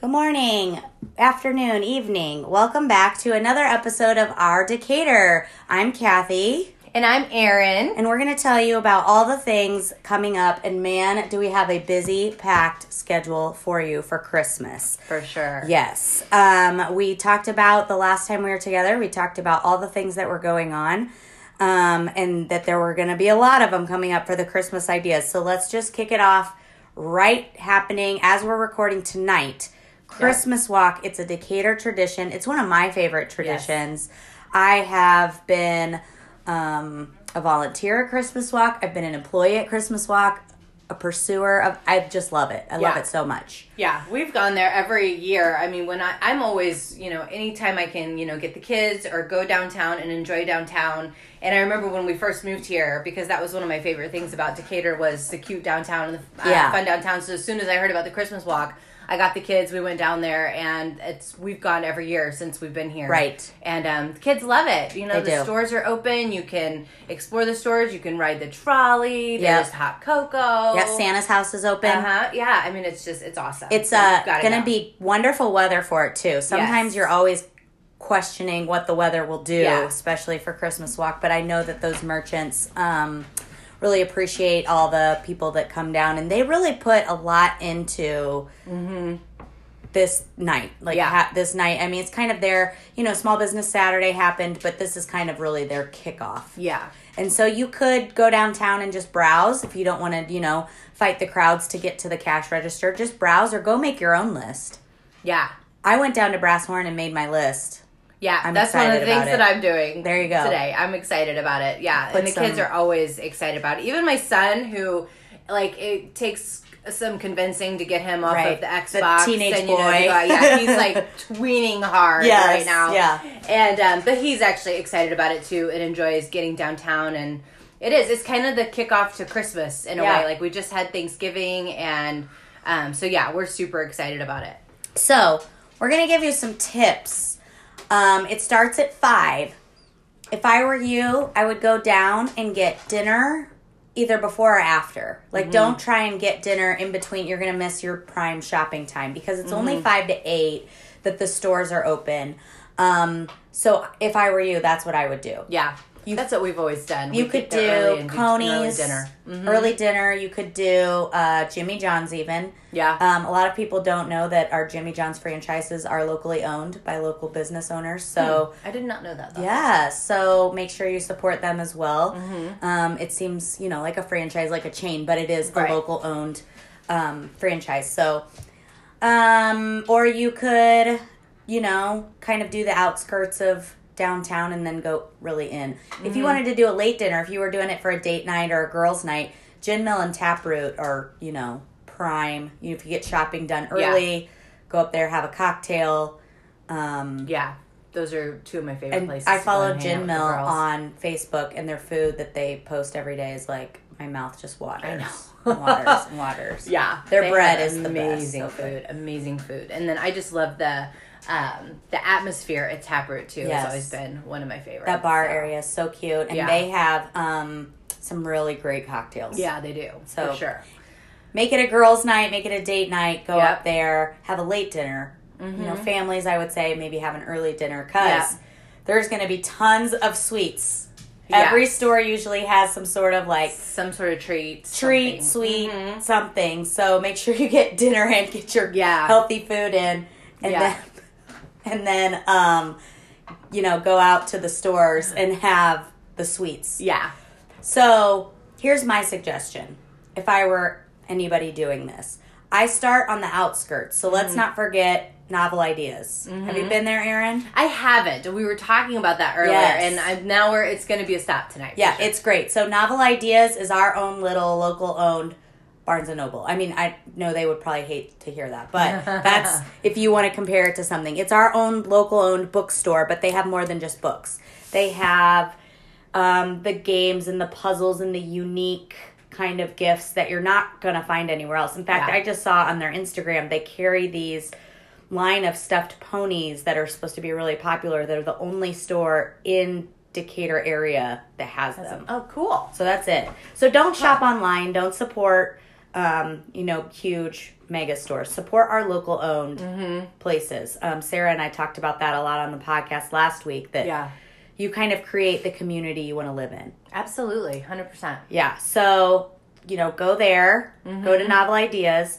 Good morning, afternoon, evening. Welcome back to another episode of Our Decatur. I'm Kathy, And I'm Erin. and we're going to tell you about all the things coming up. And man, do we have a busy, packed schedule for you for Christmas. For sure. Yes. Um, we talked about the last time we were together, we talked about all the things that were going on. Um, and that there were going to be a lot of them coming up for the Christmas ideas. So let's just kick it off right happening as we're recording tonight. Christmas walk. It's a Decatur tradition. It's one of my favorite traditions. I have been um, a volunteer at Christmas walk. I've been an employee at Christmas walk. A pursuer of. I just love it. I love it so much. Yeah, we've gone there every year. I mean, when I, I'm always, you know, anytime I can, you know, get the kids or go downtown and enjoy downtown. And I remember when we first moved here, because that was one of my favorite things about Decatur was the cute downtown and the uh, Yeah. fun downtown. So as soon as I heard about the Christmas walk, I got the kids. We went down there, and it's we've gone every year since we've been here. Right. And um, the kids love it. You know, They the do. stores are open. You can explore the stores. You can ride the trolley. Yep. There's hot cocoa. Yeah, Santa's house is open. Uh huh. Yeah. I mean, it's just it's awesome. It's So uh, gonna go. be wonderful weather for it too. Sometimes Yes. you're always questioning what the weather will do, Yeah. especially for Christmas walk. But I know that those merchants um, really appreciate all the people that come down, and they really put a lot into this night. Like Mm-hmm. Yeah. ha- this night. I mean, it's kind of their you know Small Business Saturday happened, but this is kind of really their kickoff. Yeah. And so you could go downtown and just browse if you don't want to, you know, fight the crowds to get to the cash register. Just browse or go make your own list. Yeah. I went down to Brasshorn and made my list. Yeah, I'm that's one of the things that. I'm doing. There you go. Today, I'm excited about it. Yeah, Put and the kids are always excited about it. Even my son, who like it takes some convincing to get him off Right. of the The Xbox. teenage and, you know, boy. yeah, he's like tweening hard Yes, right now. yeah. and um, but he's actually excited about it too, and enjoys getting downtown and. It is. It's kind of the kickoff to Christmas in a Yeah. way. Like we just had Thanksgiving, and um, so yeah, we're super excited about it. So we're gonna give you some tips. Um, it starts at five. If I were you, I would go down and get dinner either before or after. Like, don't try and get dinner in between. You're gonna miss your prime shopping time because it's only five to eight that the stores are open. Um, so if I were you, that's what I would do. Yeah, that's what we've always done. You We could early do and Coney's early dinner. Mm-hmm. Early dinner. You could do uh, Jimmy John's even. Yeah. Um, a lot of people don't know that our Jimmy John's franchises are locally owned by local business owners. So I did not know that. Though. yeah, so make sure you support them as well. Mm-hmm. Um, it seems you know like a franchise, like a chain, but it is Right. a local owned um, franchise. So, um, or you could, you know, kind of do the outskirts of downtown and then go really in. If Mm-hmm. you wanted to do a late dinner, if you were doing it for a date night or a girls' night, Gin Mill and Taproot are you know prime. You know, if you get shopping done Yeah. early, go up there, have a cocktail. Um, Yeah, those are two of my favorite places. I follow and hang out Gin Mill on Facebook, and their food that they post every day is like my mouth just waters. I know. waters and waters. Yeah, Their bread is the best, amazing so food. Amazing food, and then I just love the um, the atmosphere at Taproot too. Yes. Has always been one of my favorites. That bar so. area is so cute, and Yeah. they have um, some really great cocktails. Yeah, they do So- for sure. make it a girls' night, make it a date night. Go Yep. up there, have a late dinner. You know, families, I would say maybe have an early dinner because Mm-hmm. There's going to be tons of sweets. Yeah. Every store usually has some sort of like Some sort of treat. treat, something. sweet, Mhm. something. So make sure you get dinner and get your Yeah. healthy food in, and Yeah. then and then um, you know go out to the stores and have the sweets. Yeah. So here's my suggestion: if I were anybody doing this, I start on the outskirts. So let's Mm-hmm. not forget novel ideas. Have you been there, Erin? I haven't. We were talking about that earlier, Yes. and I'm, now we're it's going to be a stop tonight. Yeah, sure. it's great. So Novel Ideas is our own little local owned Barnes and Noble. I mean, I know they would probably hate to hear that, but that's if you want to compare it to something. It's our own local owned bookstore, but they have more than just books. They have um, the games and the puzzles and the unique kind of gifts that you're not going to find anywhere else. In fact, Yeah. I just saw on their Instagram they carry these line of stuffed ponies that are supposed to be really popular. They're the only store in Decatur area that has them. Oh, cool. So that's it. So don't shop online. Don't support um, you know, huge mega stores. Support our local owned Mm-hmm. places. Um, Sarah and I talked about that a lot on the podcast last week. That Yeah. you kind of create the community you want to live in. Absolutely. 100%. Yeah. So, you know, go there, Mm-hmm. go to Novel Ideas.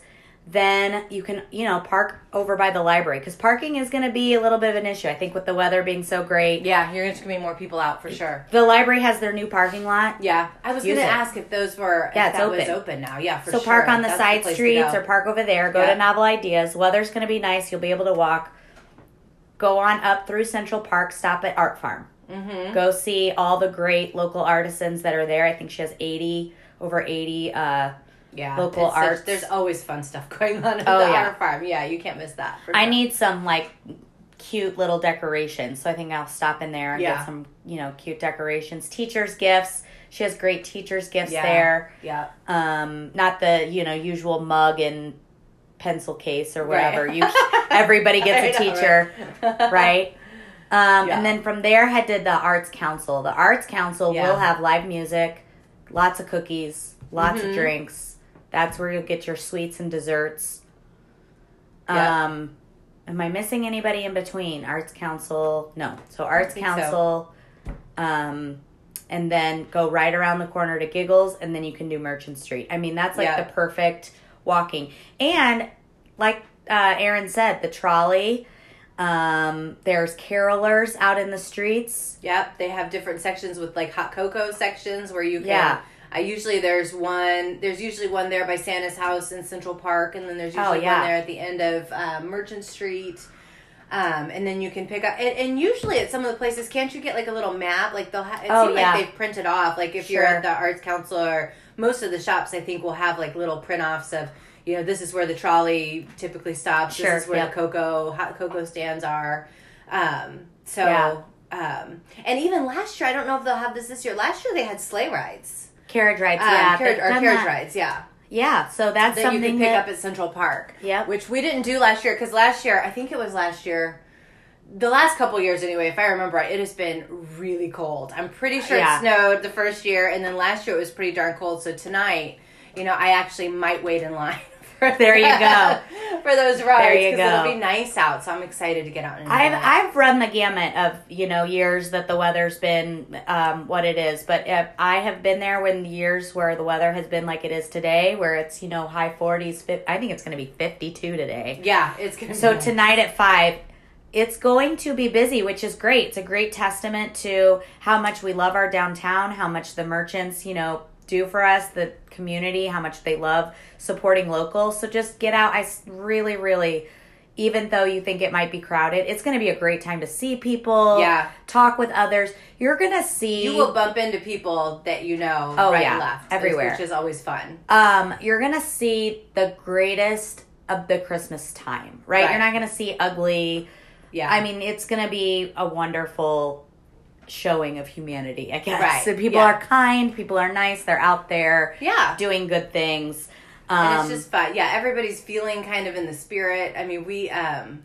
Then you can, you know, park over by the library because parking is going to be a little bit of an issue. I think with the weather being so great. Yeah, you're just going to be more people out for sure. The library has their new parking lot. Yeah. I was going to ask if those were, Yeah, if it's that was open. open now. Yeah, for so sure. park on the That's side to streets or park over there. Go Yeah. to Novel Ideas. Weather's going to be nice. You'll be able to walk. Go on up through Central Park. Stop at Art Farm. Mhm. Go see all the great local artisans that are there. I think she has eighty over eighty. Uh, Yeah. local it's such- arts. there's always fun stuff going on at Oh, the yeah. art farm. Yeah, you can't miss that. I sure. need some like cute little decorations, so I think I'll stop in there and Yeah. get some you know cute decorations. Teachers gifts. She has great teachers gifts Yeah. there. Yeah. Um, not the you know usual mug and pencil case or Right. whatever. You everybody gets a know, teacher, right? Um, Yeah. And then from there, head to the Arts Council. The Arts Council will have live music, lots of cookies, lots Mhm. of drinks. That's where you'll get your sweets and desserts. Yeah. Um, am I missing anybody in between? Arts Council? No. So Arts think so. Council, um, and then go right around the corner to Giggles, and then you can do Merchant Street. I mean, that's like Yeah. the perfect walking. And like uh, Erin said, the trolley. Um, there's carolers out in the streets. Yep, they have different sections with like hot cocoa sections where you can. Yeah. I usually there's one. There's usually one there by Santa's house in Central Park, and then there's Oh, usually yeah. one there at the end of um, Merchant Street. Um, and then you can pick up, and, and usually at some of the places, can't you get like a little map? Like they'll have. It Oh, yeah. like they've printed off. Like if you're at the Arts Council or most of the shops, I think will have like little print offs of. You know, this is where the trolley typically stops. Sure, This is where yep. the cocoa hot cocoa stands are. Um, so Yeah. um, and even last year, I don't know if they'll have this this year. Last year they had sleigh rides, Carriage rides, um, yeah. carriage, or carriage that. rides, yeah, Yeah, so that's that you something can pick that, up at Central Park. Yeah, which we didn't do last year because last year I think it was last year. The last couple years, anyway, if I remember right, it has been really cold. I'm pretty sure Yeah. it snowed the first year, and then last year it was pretty darn cold. So tonight, you know, I actually might wait in line. For There you go. for those rides There you go. it'll be nice out. So I'm excited to get out and I've. I've run the gamut of you know years that the weather's been um, what it is, but uh, I have been there when the years where the weather has been like it is today, where it's you know high forties. I think it's going to be fifty two today. yeah, it's gonna So be nice. tonight at five, it's going to be busy, which is great. It's a great testament to how much we love our downtown, how much the merchants, you know, do for us, the community, how much they love supporting local. So just get out. I really, really, even though you think it might be crowded, it's going to be a great time to see people. Yeah. Talk with others. You're going to see. You will bump into people that you know Oh, right yeah, left. everywhere. Which is always fun. um, you're gonna see the greatest of the Christmas time, right? Right. You're not gonna see ugly. Yeah. I mean, it's gonna be a wonderful showing of humanity. I guess Right, so people yeah. are kind, people are nice, they're out there yeah. doing good things. and Um, it's just fun. Yeah, everybody's feeling kind of in the spirit. I mean, we um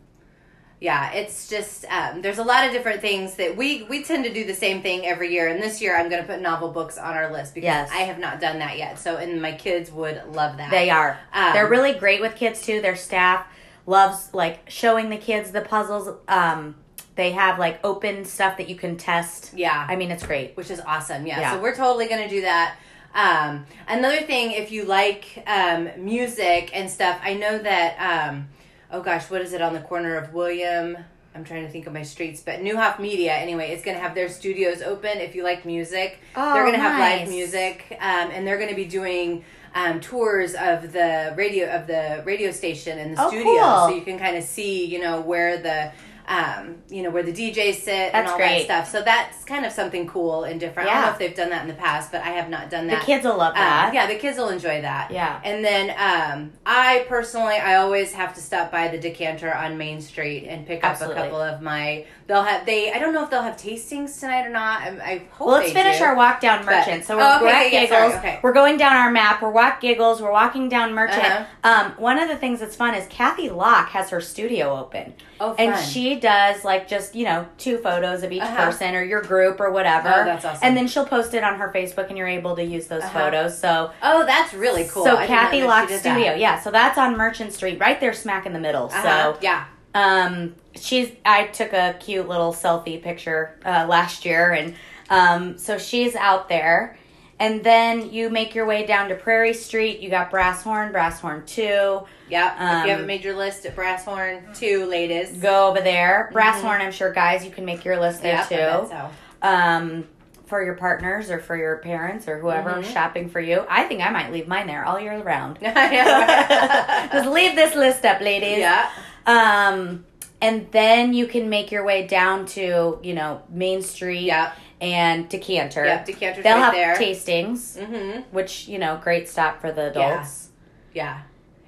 yeah, it's just um, there's a lot of different things that we we tend to do the same thing every year. And this year, I'm going to put novel books on our list because Yes. I have not done that yet. So, and my kids would love that. They are. Um, They're really great with kids too. Their staff loves like showing the kids the puzzles. Um, they have like open stuff that you can test. Yeah, I mean, it's great. which is awesome. Yeah, Yeah. so we're totally going to do that. Um, another thing, if you like um, music and stuff, I know that. Um, oh gosh, what is it on the corner of William? I'm trying to think of my streets, but Neuhoff Media. Anyway, it's going to have their studios open. If you like music, Oh, they're going to have live music, um, and they're going to be doing. Um, tours of the radio of the radio station and the Oh, studio, cool. so you can kind of see, you know, where the, um, you know, where the DJs sit and That's all that stuff. So that's kind of something cool and different. I don't know if they've done that in the past, but I have not done that. The kids will love Um, that. yeah, the kids will enjoy that. Yeah. And then um, I personally, I always have to stop by the Decanter on Main Street and pick up a couple of my. They'll have they. I don't know if they'll have tastings tonight or not. I, I hope. Well, let's finish do. our walk down But- Merchant. so we're, Oh, okay, at yeah, Giggles. sorry, okay. We're going down our map. We're walk Giggles. We're walking down Merchant. Uh-huh. Um, one of the things that's fun is Kathy Locke has her studio open, Oh, and she does like just you know two photos of each Uh-huh. person or your group or whatever. Oh, that's awesome. And then she'll post it on her Facebook, and you're able to use those Uh-huh. photos. So Oh, that's really cool. So I Kathy know she Lock did Studio, that. yeah. So that's on Merchant Street, right there, smack in the middle. Uh-huh. So yeah. Um, she's I took a cute little selfie picture uh, last year, and um, so she's out there. And then you make your way down to Prairie Street. You got Brass Horn, Brass Horn Two. Yep. if Um, you haven't made your list at Brass Horn, two ladies. Go over there. Brass Horn, I'm sure, guys, you can make your list there Yep, too. so. Um, for your partners or for your parents or whoever Mhm. shopping for you. I think I might leave mine there all year round. Just leave this list up, ladies. yeah. Um, and then you can make your way down to, you know, Main Street Yep. and Decanter. Yep. Decanter's They'll right have there. tastings, mm-hmm. which, you know, great stop for the adults. Yeah.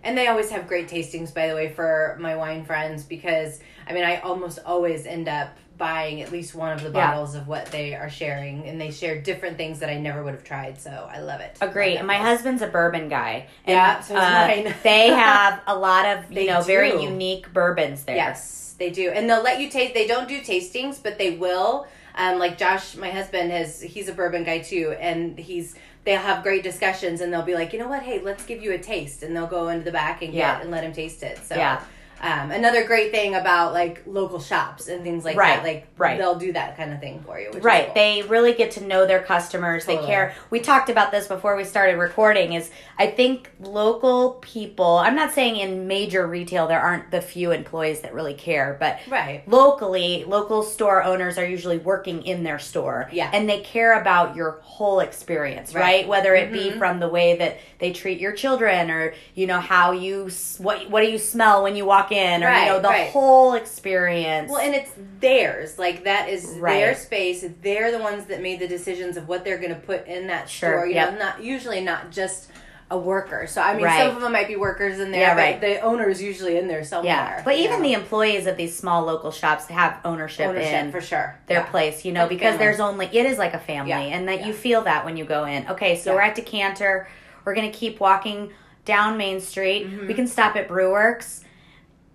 And they always have great tastings, by the way, for my wine friends because, I mean, I almost always end up buying at least one of the Yeah. bottles of what they are sharing. And they share different things that I never would have tried. So I love it. Agree. Love And my husband's a bourbon guy. And, Yeah, so uh, they have a lot of, you know, very unique bourbons there. Yes, they do, and they'll let you taste. They don't do tastings, but they will. Um, like Josh, my husband has. He's a bourbon guy too, and he's. They'll have great discussions, and they'll be like, you know what? Hey, let's give you a taste, and they'll go into the back and get Yeah. and let him taste it. So. Yeah. Um, another great thing about like local shops and things like Right, that, like right. they'll do that kind of thing for you. Which Right. Is cool. They really get to know their customers. They care. We talked about this before we started recording is I think local people, I'm not saying in major retail there aren't the few employees that really care, but right. locally, local store owners are usually working in their store. Yeah. And they care about your whole experience, right? Right. Whether it be Mhm. from the way that they treat your children or, you know, how you, what, what do you smell when you walk in or, you know, Right, the right. whole experience. Well, and it's theirs. Like that is Right. their space. They're the ones that made the decisions of what they're going to put in that Sure, store. You yep. know, not usually not just a worker. So I mean, Right. some of them might be workers in there, Yeah, but right. the owner is usually in there somewhere. Yeah, but even know. the employees of these small local shops have ownership, ownership in for sure. their Yeah. place, you know, Like because family. there's only it is like a family, Yeah, and that you feel that when you go in. Okay, so we're at Decanter. We're gonna keep walking down Main Street. Mhm. We can stop at Brewworks.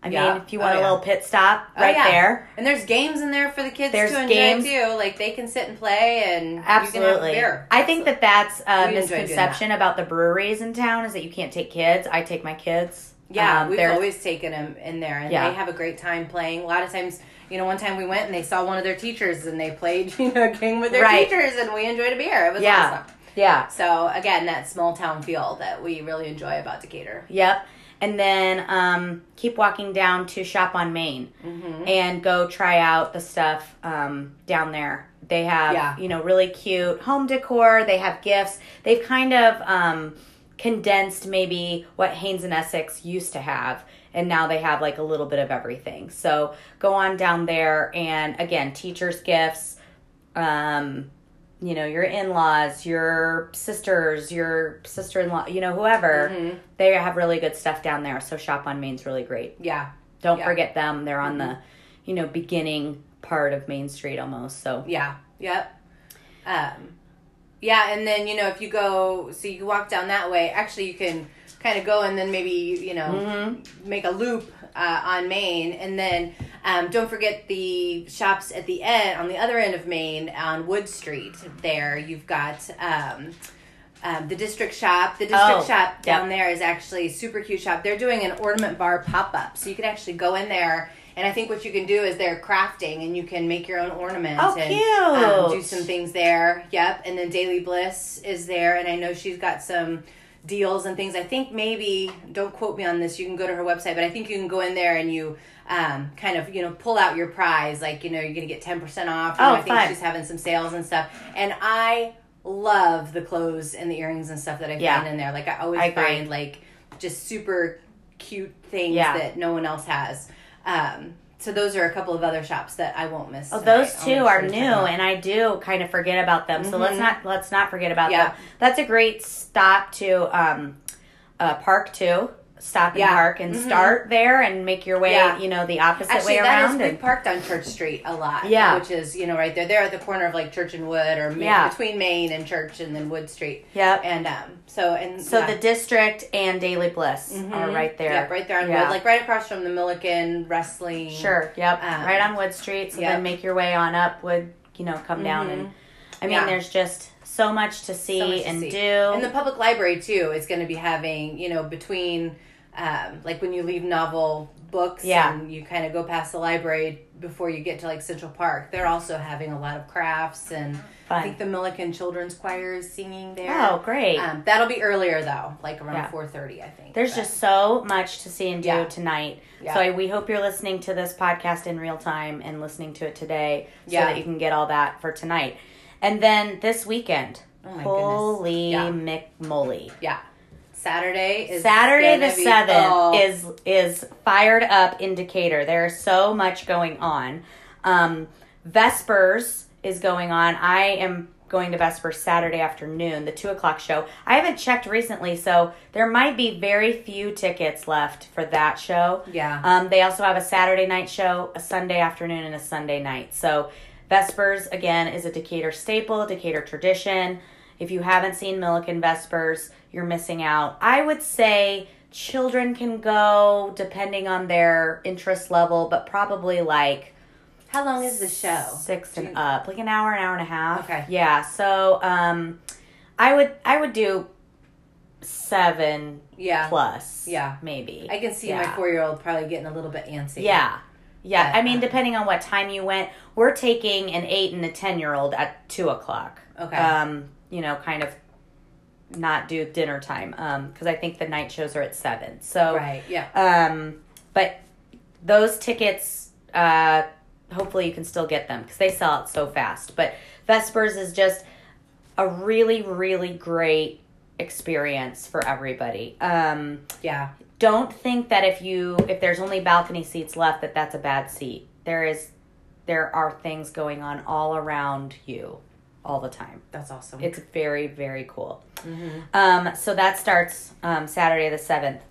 I mean, if you Oh, want a yeah. little pit stop Oh, right yeah. there. And there's games in there for the kids There's to enjoy games. too. Like they can sit and play, and Absolutely. I think that that's a enjoy doing misconception about the breweries in town is that you can't take kids. I take my kids. Yeah, Um, we've always taken them in there, and Yeah. they have a great time playing. A lot of times, you know, one time we went and they saw one of their teachers, and they played, you know, a game with their Right. teachers, and we enjoyed a beer. It was Yeah. awesome. yeah. So again, that small town feel that we really enjoy about Decatur. Yep. And then um, keep walking down to Shop on Main Mm-hmm. and go try out the stuff um, down there. They have, Yeah. you know, really cute home decor. They have gifts. They've kind of um, condensed maybe what Haines and Essick used to have. And now they have like a little bit of everything. So go on down there and again, teachers' gifts, um, you know, your in laws, your sisters, your sister in law, you know, whoever. Mhm. They have really good stuff down there. So Shop on Main's really great. Yeah, Don't Yeah. forget them. They're on the, you know, beginning part of Main Street almost. So yeah, yep. Um, yeah, and then you know if you go, so you walk down that way. Actually, you can kind of go and then maybe you know Mhm. make a loop uh, on Main, and then um, don't forget the shops at the end on the other end of Main on Wood Street. There, you've got. Um, um, the district shop, the district Oh, shop down yep. there is actually a super cute shop. They're doing an ornament bar pop up, so you can actually go in there. And I think what you can do is they're crafting, and you can make your own ornaments. Oh, and, um, do some things there. Yep. And then Daily Bliss is there, and I know she's got some deals and things. I think maybe don't quote me on this. You can go to her website, but I think you can go in there and you um, kind of you know pull out your prize. Like you know you're gonna get ten percent off. You know, Oh, I think fun. she's having some sales and stuff. And I love the clothes and the earrings and stuff that I Yeah. find in there. Like I always I find like just super cute things Yeah. that no one else has. Um, so those are a couple of other shops that I won't miss. Oh, those two make are new, check them out. and I do kind of forget about them. So let's Mhm. not let's not forget about Yeah. them. That's a great stop to um, uh, Park too. Stop and Yeah. park and Mhm. start there and make your way, Yeah. you know, the opposite Actually, way around. we and, parked on Church Street a lot. Yeah. which is you know right there. They're at the corner of like Church and Wood, or Ma- Yeah. between Main and Church, and then Wood Street. yep. And um, so and So the district and Daily Bliss are Mhm. right there. Yeah, right there on. Wood, like right across from the Millikin Wrestling. Sure. Yep. Um, right on Wood Street. So yep. then make your way on up. Would you know come down Mhm. and I mean, there's just so much to see So much to and see. do. And the public library too is going to be having, you know, between um, like when you leave novel books Yeah. and you kind of go past the library before you get to like Central Park, they're also having a lot of crafts and I think the Millikin Children's Choir is singing there. Oh, great. Um, that'll be earlier though, like around Yeah. four thirty, I think. There's But- just so much to see and do Yeah. tonight. Yeah. So I, we hope you're listening to this podcast in real time and listening to it today so that you can get all that for tonight. And then this weekend, Oh holy goodness. McMolly. yeah. Saturday is Saturday the seventh is is fired up indicator. There's so much going on. Um, Vespers is going on. I am going to Vespers Saturday afternoon, the two o'clock show. I haven't checked recently, so there might be very few tickets left for that show. yeah. Um, they also have a Saturday night show, a Sunday afternoon, and a Sunday night. So Vespers again is a Decatur staple, Decatur tradition. If you haven't seen Millikin Vespers, you're missing out. I would say children can go depending on their interest level, but probably like How long is the show? six and up, like an hour, an hour and a half. Okay. Yeah. So um, I would I would do seven Yeah. plus. Yeah. maybe. I can see Yeah. my four year old probably getting a little bit antsy. Yeah. Yeah. I mean, depending on what time you went, we're taking an eight and a 10 year old at two o'clock. Okay. Um, you know, kind of not do dinner time. Um, cause I think the night shows are at seven. So, Right. Yeah. um, but those tickets, uh, hopefully you can still get them because they sell out so fast. But Vespers is just a really, really great experience for everybody. Um, Yeah. Don't think that if you if there's only balcony seats left that that's a bad seat there is there are things going on all around you all the time That's awesome. it's very very cool mm-hmm. um so that starts um saturday the 7th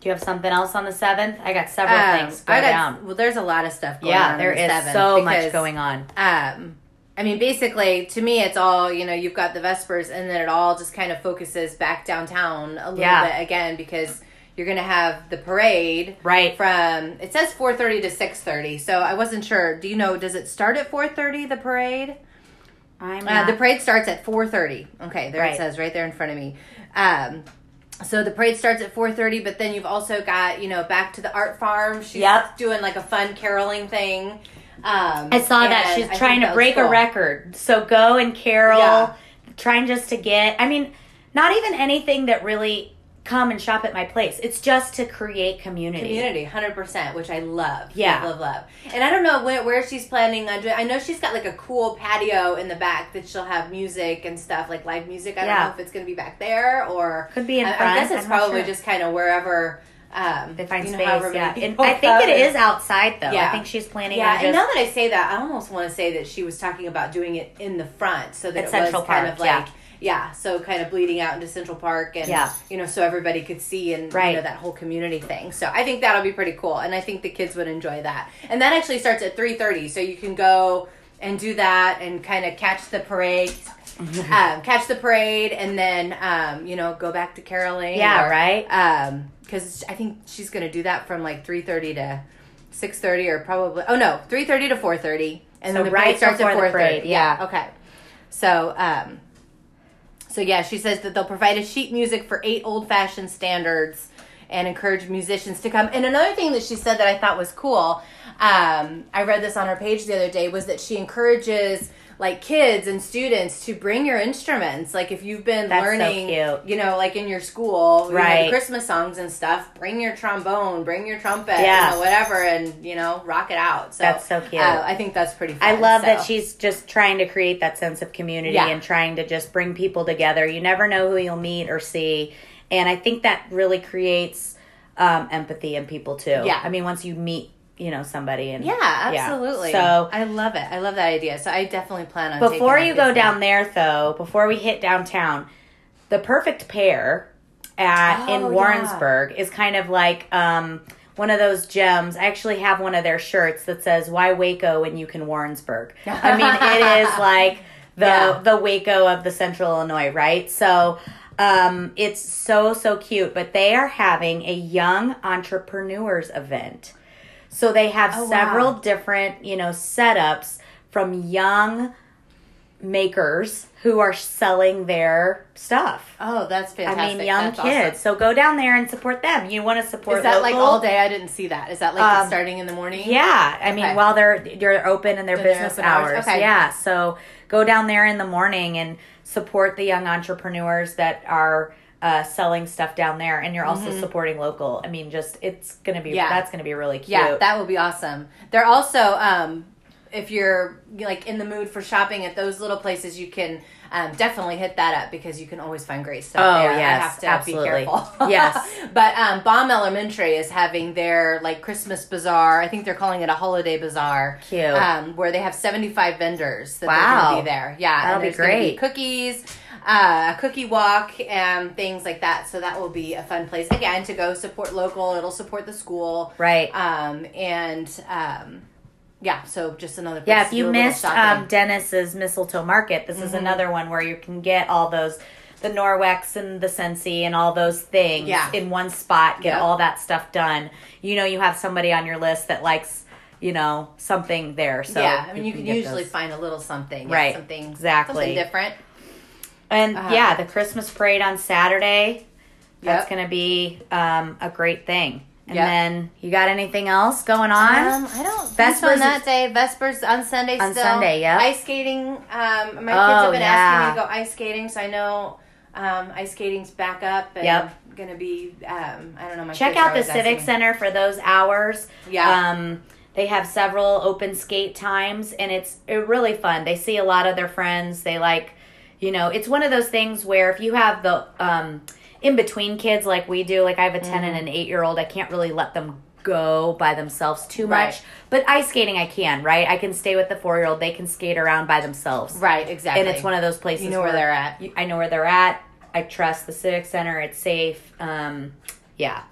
do you have something else on the 7th i got several things go Um, I got, down Well, there's a lot of stuff going yeah on. there on the is 7th so much going on Um, I mean, basically, to me, it's all you know. You've got the Vespers, and then it all just kind of focuses back downtown a little Yeah. bit again because you're going to have the parade right from. It says 4:30 to 6:30, so I wasn't sure. Do you know? Does it start at 4:30? The parade. i'm Uh, the parade starts at 4:30. Okay, there Right. it says right there in front of me. Um, so the parade starts at 4:30, but then you've also got you know back to the art farm. She's Yep. doing like a fun caroling thing. Um, I saw that she's I trying to break a record. So go and Carol, Yeah. trying just to get. I mean, not even anything that really come and shop at my place. It's just to create community. Community, hundred percent, which I love. Yeah. love, love, love. And I don't know where, where she's planning on doing. I know she's got like a cool patio in the back that she'll have music and stuff like live music. I don't Yeah. know if it's going to be back there or Could be in I, front. I guess it's I'm probably sure. just kind of wherever um, They find you know, space, yeah. And I think it is outside though. Yeah. I think she's planning Yeah, just and now that I say that, I almost want to say that she was talking about doing it in the front, so that At it was kind of like yeah. So kind of bleeding out into Central Park, and Yeah. you know, so everybody could see and Right. you know that whole community thing. So I think that'll be pretty cool, and I think the kids would enjoy that. And that actually starts at three thirty, so you can go and do that and kind of catch the parade. um, catch the parade and then um, you know go back to caroling. Yeah, or- right? um because i think she's gonna do that from like 3.30 to 6.30 or probably oh no 3.30 to 4.30 and So then the right parade starts at 4.30 parade, yeah. okay so um so yeah she says that they'll provide a sheet music for eight old-fashioned standards and encourage musicians to come. And another thing that she said that i thought was cool um, i read this on her page the other day was that she encourages like kids and students to bring your instruments like if you've been That's so learning cute. you know like in your school you know, Right. christmas songs and stuff bring your trombone bring your trumpet Yeah. you know, whatever and you know rock it out so That's so cute. uh, i think that's pretty fun I love that she's just trying to create that sense of community Yeah. and trying to just bring people together. You never know who you'll meet or see. And I think that really creates um, empathy in people too. Yeah. I mean, once you meet, you know, somebody and yeah absolutely So i love it i love that idea so i definitely plan on before you go down there though, before we hit downtown, the perfect pair at Oh, in yeah. Warrensburg is kind of like um, one of those gems. I actually have one of their shirts that says "Why Waco when you can Warrensburg." I mean, it is like the Yeah. the Waco of the Central Illinois, right? So. Um, it's so so cute, but they are having a young entrepreneurs event. So they have Oh, wow. several different, you know, setups from young makers who are selling their stuff. Oh, that's fantastic. I mean, young That's kids. awesome. So go down there and support them. You want to support Is that like all day? I didn't see that. Is that like Um, starting in the morning? Yeah, I mean, while they're you're open in their In their business hours, hours. okay. Yeah, so go down there in the morning and support the young entrepreneurs that are uh, selling stuff down there, and you're also supporting local. I mean, just it's gonna be Mm-hmm. Yeah. that's gonna be really cute. Yeah, that will be awesome. They're also, um, if you're like in the mood for shopping at those little places, you can um, definitely hit that up because you can always find great stuff Oh, there. I have to absolutely. be careful. Yes. but um, Baum Elementary is having their like Christmas bazaar. I think they're calling it a holiday bazaar. Cute. Um, where they have 75 vendors that Wow. they're going to be there. Yeah, That'll be great. cookies, uh, a cookie walk, and things like that. So that will be a fun place again to go support local. It'll support the school, right. um, and um, yeah, so just another. Place Yeah, if you missed um. Dennis's mistletoe market, this Mm-hmm. is another one where you can get all those the Norwex and the Scentsy and all those things Yeah. in one spot, get Yep. all that stuff done. You know you have somebody on your list that likes, you know, something there. So yeah, I mean, you, can, get usually those. find a little something, yeah, Right, Something exactly. something different. And uh, yeah, the Christmas parade on Saturday. That's Yep. going to be um, a great thing. And Yep. then you got anything else going on? Um, I don't. Vespers on that day. Vespers on Sunday. On still. Sunday, yep. Ice skating. Um, my kids Oh, have been yeah. asking me to go ice skating, so I know um, ice skating's back up and Yep. gonna be. Um, I don't know. My Check out the Civic. Center for those hours. Yeah. Um, they have several open skate times, and it's it really fun. They see a lot of their friends. They like, you know, it's one of those things where if you have the um, in between kids like we do, like I have a 10 Mm-hmm. and an eight year old, I can't really let them go by themselves too Right. much. But ice skating, I can, right? I can stay with the four year old. They can skate around by themselves. Right. Exactly. And it's one of those places You know where they're at. you- I know where they're at. I trust the Civic Center. It's safe. Um, yeah,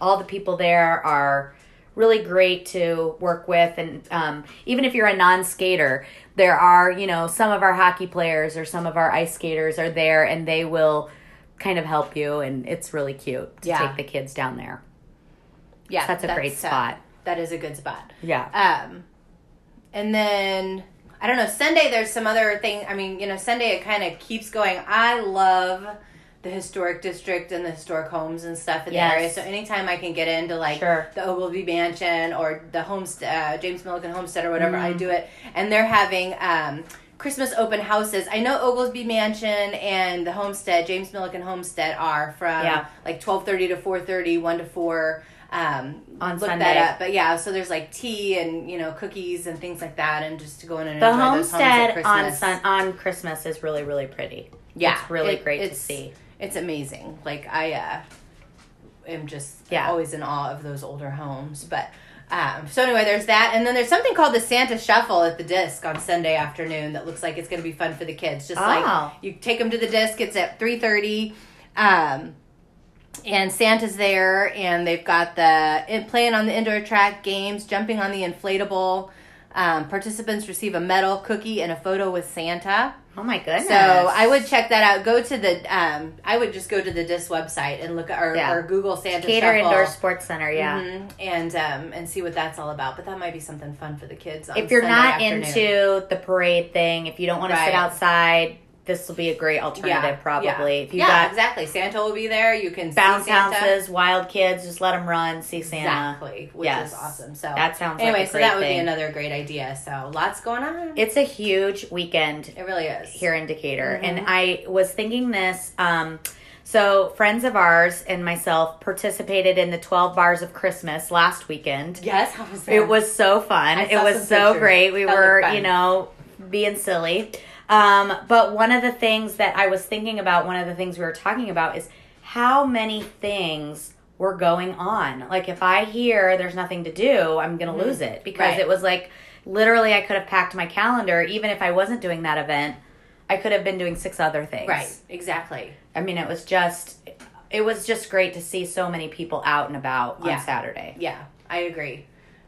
all the people there are really great to work with, and um, even if you're a non-skater, there are you know some of our hockey players or some of our ice skaters are there, and they will kind of help you, and it's really cute to Yeah. take the kids down there. Yeah, That's a great uh, spot. that is a good spot. Yeah. Um, and then I don't know Sunday. There's some other thing. I mean, you know, Sunday it kind of keeps going. I love the historic district and the historic homes and stuff in Yes. the area. So anytime I can get into like Sure. the Ogilvy Mansion or the homestead, uh, James Millikin Homestead or whatever, Mm-hmm. I do it. And they're having um, Christmas open houses. I know Oglesby Mansion and the Homestead, James Millikin Homestead, are from Yeah. like twelve thirty to four thirty, one to four. Um, On look Sunday. that up. But yeah, so there's like tea and you know cookies and things like that, and just to go in and The enjoy those homes at homestead on Christmas. sun on Christmas is really really pretty. Yeah, it's really it- great to see. It's amazing. Like I uh, am just Yeah. always in awe of those older homes. But um, so anyway, there's that, and then there's something called the Santa Shuffle at the Disc on Sunday afternoon that looks like it's going to be fun for the kids. Just Oh. like you take them to the Disc, it's at three thirty. Um, and Santa's there, and they've got the playing on the indoor track games, jumping on the inflatable. Um, participants receive a medal, cookie, and a photo with Santa. Oh my goodness! So I would check that out. Go to the um, I would just go to the DIS website and look at or, Yeah. or Google Santa Cater Shuffle. Indoor Sports Center. Yeah. Mhm. and um, and see what that's all about. But that might be something fun for the kids. On if you're Sunday not afternoon. into the parade thing, if you don't want to sit outside, this will be a great alternative. Probably yeah, if you yeah, got exactly. Santa will be there. You can bounce see Santa. houses, wild kids, just let them run, see Santa. Exactly, which Yes. is awesome. So That sounds anyway. like so that would thing. be another great idea. So lots going on. It's a huge weekend It really is. here in Decatur, Mm-hmm. and I was thinking this. Um, so friends of ours and myself participated in the 12 bars of Christmas last weekend. Yes, how was that? It was so fun. I It was so pictures. great. We That were, you know, being silly. Um, but one of the things that I was thinking about, one of the things we were talking about is how many things were going on. Like if I hear there's nothing to do, I'm going to lose it because Mm-hmm. Right. it was like literally I could have packed my calendar even if I wasn't doing that event. I could have been doing six other things. right. Exactly. I mean, it was just it was just great to see so many people out and about Yeah. on Saturday. Yeah, I agree.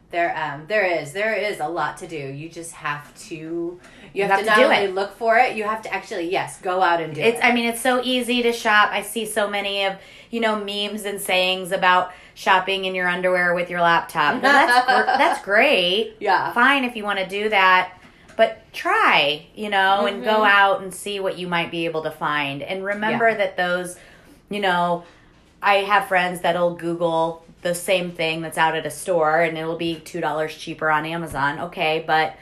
There, um, there is, there is a lot to do. You just have to, you, have, have to, not do only it. look for it, you have to actually, yes, go out and do it. It's it. I mean it's so easy to shop. I see so many of, you know, memes and sayings about shopping in your underwear with your laptop. Well, that's that's great. Yeah. Fine if you want to do that, but try, you know, and go Mhm. out and see what you might be able to find. And remember Yeah. that those, you know, I have friends that'll Google the same thing that's out at a store and it'll be $2 cheaper on Amazon. Okay, but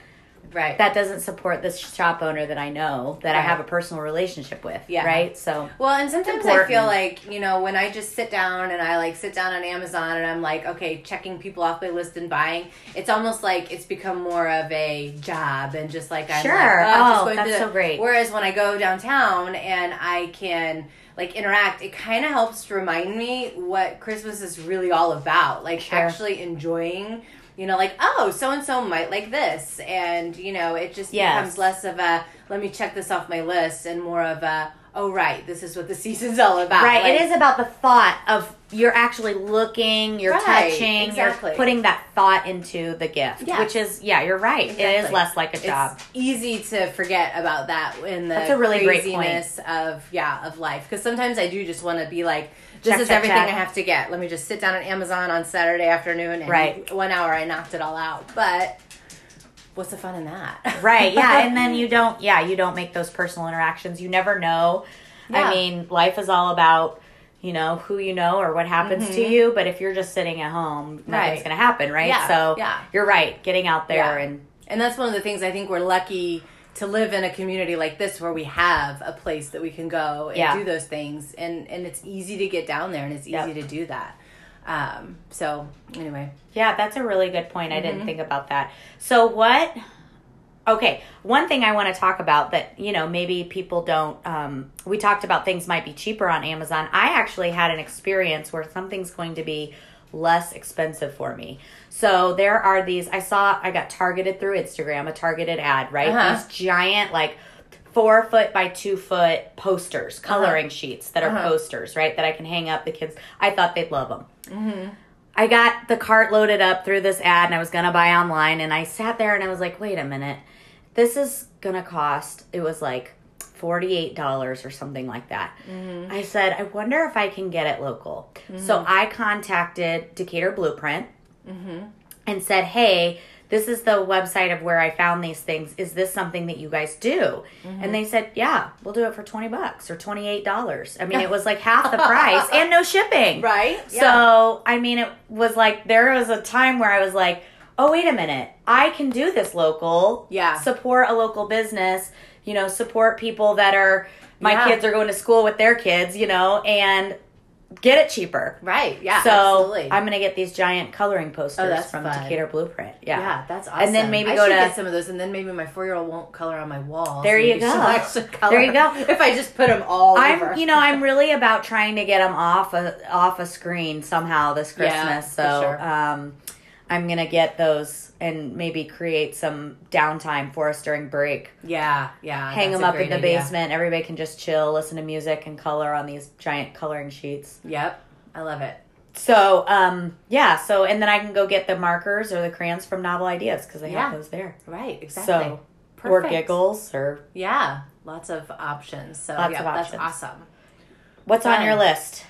right. that doesn't support this shop owner that I know that I have a personal relationship with. Yeah. Right. So Well, and sometimes I feel like, you know, when I just sit down and I like sit down on Amazon and I'm like, okay, checking people off my list and buying, it's almost like it's become more of a job and just like I'm Sure. like, Oh, just oh, going that's so great. Whereas when I go downtown and I can like interact, it kind of helps remind me what Christmas is really all about. Like Sure. actually enjoying. You know, like oh, so and so might like this, and you know, it just Yes. becomes less of a let me check this off my list and more of a oh right this is what the season's all about right, Like, it is about the thought of you're actually looking, you're Right, touching, exactly. you're putting that thought into the gift, Yeah. which is yeah, you're right. It is less like a job. it's easy to forget about that in the That's a really great point. craziness of yeah of life because sometimes i do just want to be like this Check, is check, everything check. i have to get let me just sit down on amazon on saturday afternoon and Right. one hour i knocked it all out but what's the fun in that right, yeah, and then you don't yeah, you don't make those personal interactions. You never know. Yeah. I mean, life is all about you know who you know or what happens to you but if you're just sitting at home nothing's Mm-hmm. Right. gonna happen right Yeah, so yeah. you're right getting out there Yeah. and And that's one of the things I think we're lucky to live in a community like this where we have a place that we can go and Yeah. do those things and and it's easy to get down there and it's easy Yep. to do that. Um so anyway. Yeah, that's a really good point. I Mm-hmm. didn't think about that. So what Okay, one thing I want to talk about that, you know, maybe people don't um we talked about things might be cheaper on Amazon. I actually had an experience where something's going to be less expensive for me. So there are these I saw I got targeted through Instagram, a targeted ad, right? Uh-huh. These giant like four foot by two foot posters, coloring sheets that are Uh-huh. posters, right? That I can hang up. The kids, I thought they'd love them. I got the cart loaded up through this ad and I was going to buy online and I sat there and I was like, wait a minute. This is going to cost, it was like $48 or something like that. Mm-hmm. I said, I wonder if I can get it local. So mm-hmm. I contacted Decatur Blueprint mm-hmm. and said, hey, this is the website of where I found these things. Is this something that you guys do? And they said, yeah, we'll do it for 20 bucks or $28. I mean, it was like half the price and no shipping. Right? So, I mean, it was like there was a time where I was like, oh, wait a minute. I can do this local. Yeah. Support a local business, you know, support people that are, my Yeah. kids are going to school with their kids, you know, and get it cheaper. Right. Yeah. so, absolutely. I'm to get these giant coloring posters Oh, that's from fun. Decatur Blueprint. Yeah. yeah, that's awesome. And then maybe I go to- get some of those, and then maybe my four year old won't color on my wall. There you go. There you go. If I just put them all. I'm, you know, I'm really about trying to get them off a off a screen somehow this Christmas. Yeah, for so, sure. um, I'm gonna get those and maybe create some downtime for us during break. yeah, yeah. Hang them up in the idea. basement. Everybody can just chill, listen to music, and color on these giant coloring sheets. Yep, I love it. So, um, yeah. So, and then I can go get the markers or the crayons from Novel Ideas because they Yeah. have those there. Right, exactly. So, or giggles or Yeah, lots of options. So Lots yeah, of that's options. awesome. What's on your list?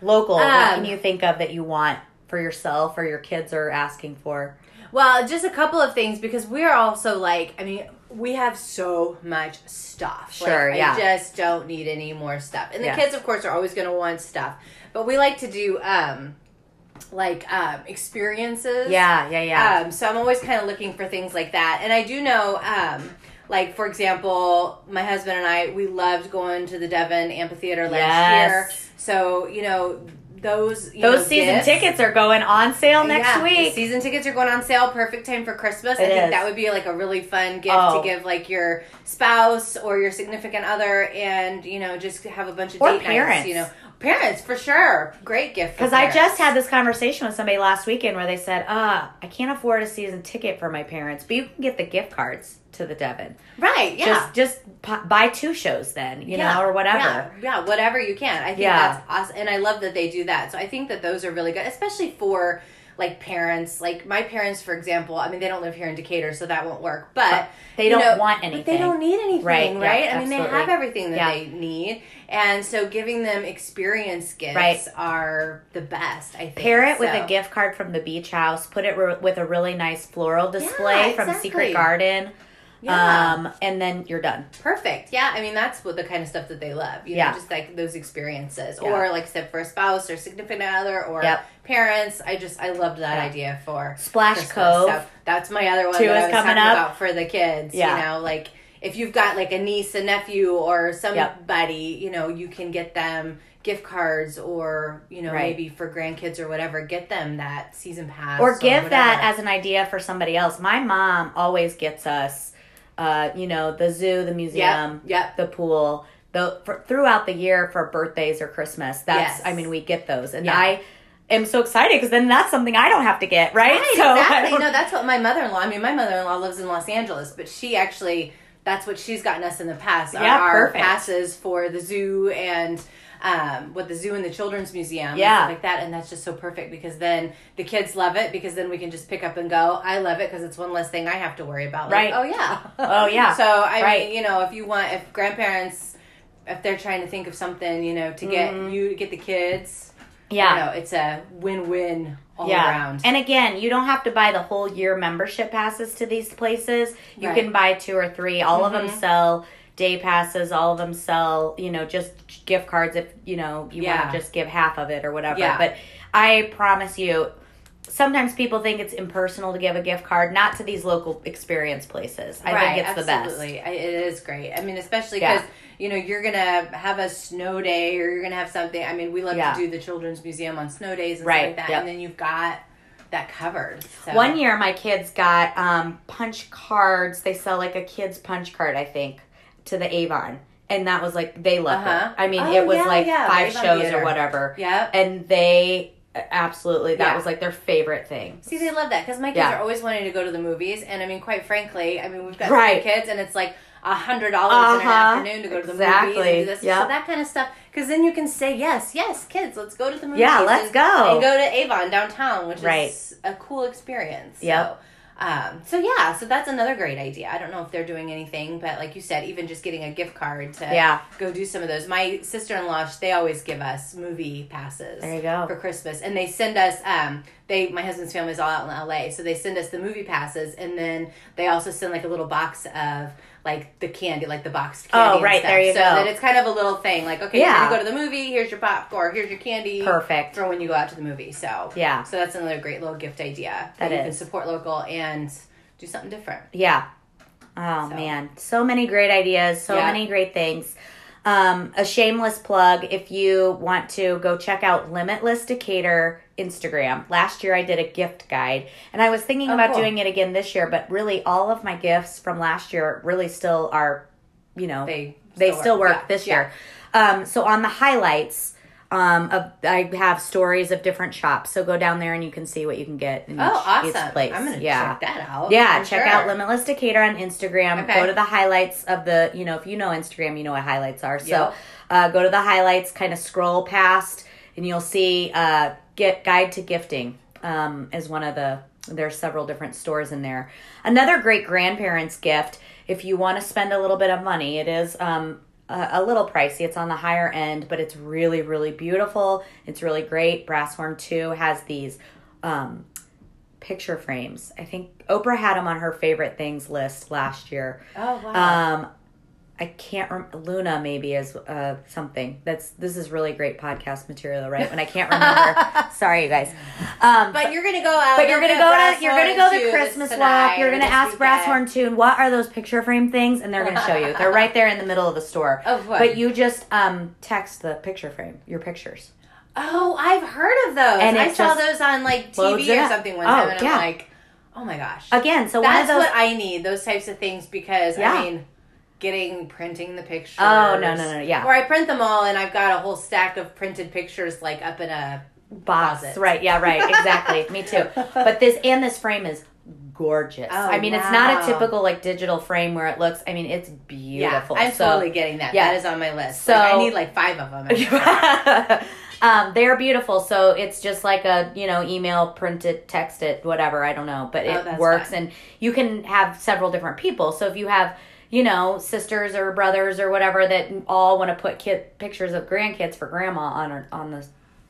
Local. what Um, can you think of that you want for yourself or your kids are asking for? Well, just a couple of things because we're also like, I mean, we have so much stuff. Sure, like, yeah. I just don't need any more stuff. And the Yeah. kids, of course, are always going to want stuff. But we like to do, um, like, um, experiences. Yeah, yeah, yeah. Um, so I'm always kind of looking for things like that. And I do know, um, like for example, my husband and I, we loved going to the Devon Amphitheater last Yes. year. So you know those you Those know, season gifts- tickets are going on sale next yeah, week. season tickets are going on sale. Perfect time for Christmas. I think is. that would be like a really fun gift Oh. to give like your spouse or your significant other, and you know just have a bunch of Or date parents. nights. You know, Parents, for sure. Great gift. Because I just had this conversation with somebody last weekend where they said, uh, I can't afford a season ticket for my parents, but you can get the gift cards to the Devon. Right, yeah. Just just buy two shows then, you Yeah, know, or whatever. Yeah, yeah, whatever you can. I think Yeah. that's awesome. And I love that they do that. So I think that those are really good, especially for like parents. Like my parents, for example, I mean, they don't live here in Decatur, so that won't work. But They don't know, want But they don't need anything, Right, right? yeah, I mean, they have everything that Yeah. they need. And so giving them experience gifts Right. are the best, I think. Pair it with a gift card from the beach house. Put it re- with a really nice floral display from exactly. Secret Garden. Yeah. Um, and then you're done. Perfect. Yeah, I mean that's what the kind of stuff that they love. You Yeah. know, just like those experiences, Yeah. or like I said, for a spouse or significant other or Yep. parents. I just I loved that Yeah. idea for Splash Christmas. Cove. That's my other one Two that is I was coming talking up. about for the kids. Yeah. You know, like if you've got like a niece, a nephew, or Yep. somebody, you know, you can get them gift cards or you know Right. maybe for grandkids or whatever get them that season pass or give that as an idea for somebody else. My mom always gets us, uh, you know, the zoo, the museum, yep. the pool, the for, throughout the year for birthdays or Christmas. That's, Yes. I mean, we get those, and Yeah. I am so excited because then that's something I don't have to get, right? Right, So exactly. No, that's what my mother in law. I mean, my mother in law lives in Los Angeles, but she actually that's what she's gotten us in the past. Yeah, our perfect. passes for the zoo and um, with the zoo and the children's museum, Yeah. like that. And that's just so perfect because then the kids love it because then we can just pick up and go. I love it because it's one less thing I have to worry about. Like, Right. Oh yeah. Oh, yeah. So I Right. mean, you know, if you want, if grandparents, if they're trying to think of something, you know, to get you get the kids. Mm-hmm. yeah. You know, it's a win-win all yeah. around. And again, you don't have to buy the whole year membership passes to these places. You Right. Mm-hmm. can buy two or three. All of them sell day passes. All of them sell, you know, just gift cards if, you know, you Yeah. want to just give half of it or whatever. Yeah. But I promise you, sometimes people think it's impersonal to give a gift card, not to these local experience places. I think it's the best. absolutely. It is great. I mean, especially Yeah. because you know you're gonna have a snow day or you're gonna have something. I mean, we love Yeah. to do the children's museum on snow days and Right, stuff like that, yep. and then you've got that covered. So. One year, my kids got um, punch cards. They sell like a kid's punch card, I think, to the Avon. And that was like, they loved Uh-huh. it. I mean, Oh, it was yeah, like yeah, five Avon shows Theater. or whatever. Yep. And they absolutely, that Yeah. was like their favorite thing. See, they love that because my kids Yeah. are always wanting to go to the movies, and I mean, quite frankly, I mean, we've got Right. three kids, and it's like a hundred dollars in an Uh-huh. afternoon to go to the movies and do this, Yep. so that kind of stuff. Because then you can say yes, yes, kids, let's go to the movies. Yeah, let's and, go. and go to Avon downtown, which Right. is a cool experience. Yep. So, um, so yeah, so that's another great idea. I don't know if they're doing anything, but like you said, even just getting a gift card to Yeah. go do some of those. My sister in law, they always give us movie passes There you go. for Christmas, and they send us. Um, they my husband's family is all out in L.A., so they send us the movie passes, and then they also send like a little box of like the candy, like the boxed candy. Oh, right, there you so go. that it's kind of a little thing, like okay, Yeah. you're gonna go to the movie. Here's your popcorn. Here's your candy. Perfect. for when you go out to the movie. So Yeah. so that's another great little gift idea That you can support local and do something different. Yeah. Oh So. man, so many great ideas, so Yeah. many great things. Um, a shameless plug if you want to go check out Limitless Decatur Instagram. Last year I did a gift guide and I was thinking Oh, about cool. doing it again this year, but really all of my gifts from last year really still are, you know, They they still still work. work Yeah, this yeah. year. Um, so on the highlights, um, of, I have stories of different shops. So go down there and you can see what you can get in Oh, each, awesome! each place. I'm gonna yeah. check that out. Yeah, check sure. out Limitless Decatur on Instagram. Okay. Go to the highlights of the, you know, if you know Instagram, you know what highlights are. So Yep. uh, go to the highlights, kind of scroll past, and you'll see uh, get guide to gifting um, is one of the. There's several different stores in there. Another great grandparents gift if you want to spend a little bit of money. It is um, a, a little pricey. It's on the higher end, but it's really really beautiful. It's really great. Brasshorn Two has these. Um, picture frames. I think Oprah had them on her favorite things list last year. Oh wow! Um, I can't rem- Luna maybe is uh, something that's this is really great podcast material, right? When I can't remember, sorry you guys. Um, but you're gonna go out. but you're gonna go to you're gonna go to Christmas walk. You're gonna ask. Brasshorn Tune, what are those picture frame things? And they're gonna show you. They're right there in the middle of the store. Oh, what? But you just um text the picture frame, your pictures. Oh, I've heard of those. And I saw those on like TV or something one Oh, time, and yeah. I'm like, oh my gosh. Again, so That's one of what I need. Those types of things because Yeah. I mean, getting printing the pictures. Oh, no, no, no, yeah. Where I print them all, and I've got a whole stack of printed pictures like up in a box. Closet. Right, yeah, right, exactly. Me too. But this and this frame is gorgeous. Oh, I mean, it's not a typical like digital frame where it looks. I mean, it's beautiful. Yeah, I'm So- totally getting that. yeah. That is on my list. So- Like, I need like five of them. um, they're beautiful. So it's just like a you know email, print it, text it, whatever. I don't know, but Oh, it works, fun. and you can have several different people. So if you have you know sisters or brothers or whatever that all want to put kid pictures of grandkids for grandma on on the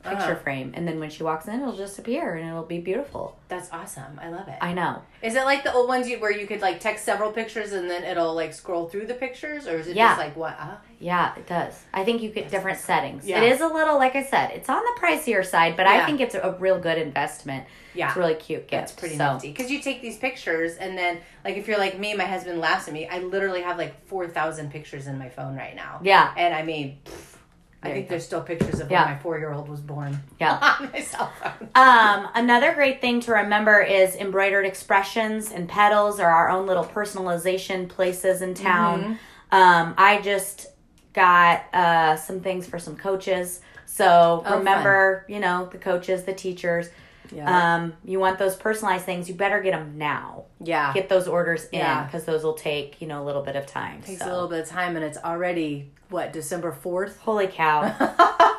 picture Uh-huh. frame, and then when she walks in, it'll just appear and it'll be beautiful. That's awesome. I love it. I know. Is it like the old ones you, where you could like text several pictures and then it'll like scroll through the pictures, or is it Yeah. just like what? Uh, Yeah, it does. I think you get different settings. Yeah. It is a little, like I said, it's on the pricier side, but I think it's a really good investment. yeah, It's a really cute gift. That's pretty so. nifty. Because you take these pictures and then, like, if you're like me, my husband laughs at me. I literally have like four thousand pictures in my phone right now. Yeah. and I mean, pff, I There you think there's still pictures of Yeah. when my four year old was born. Yeah. on my cell phone. Um, another great thing to remember is embroidered expressions and petals are our own little personalization places in town. Mm-hmm. Um, I just got uh, some things for some coaches. So Oh, remember, you know, the coaches, the teachers. Yeah. Um, you want those personalized things, you better get them now. yeah, Get those orders in Yeah. because those will take, you know, a little bit of time. takes so. a little bit of time, and it's already what December fourth. Holy cow.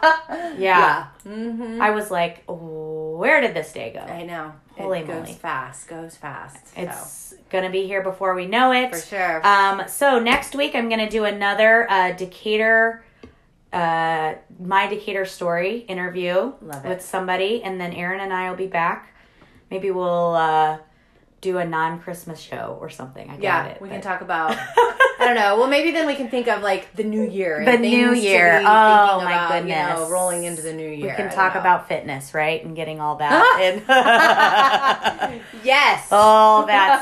yeah. Yeah. Mm-hmm. I was like, where did this day go? I know. Holy it goes moly. fast. Goes fast. so. It's going to be here before we know it. for sure. Um, so next week I'm going to do another uh, Decatur, uh, my Decatur story interview with somebody, and then Erin and I will be back. Maybe we'll uh, do a non-Christmas show or something. I yeah, it. we but- can talk about. I don't know. Well, maybe then we can think of like the new year. The new year. Oh, my about, You know, goodness. rolling into the new year. We can talk about fitness, right, and getting all that. in. yes. all that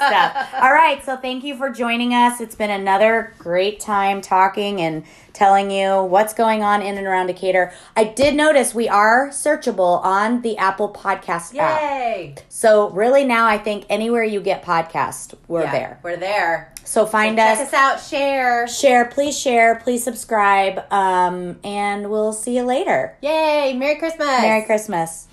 stuff. All right, so thank you for joining us. It's been another great time talking and telling you what's going on in and around Decatur. I did notice we are searchable on the Apple Podcast app. Yay! So really now I think anywhere you get podcast, we're Yeah, there. We're there. So find Check us, us out. Share. share, please share, please subscribe, um, and we'll see you later. Yay! Merry Christmas. Merry Christmas.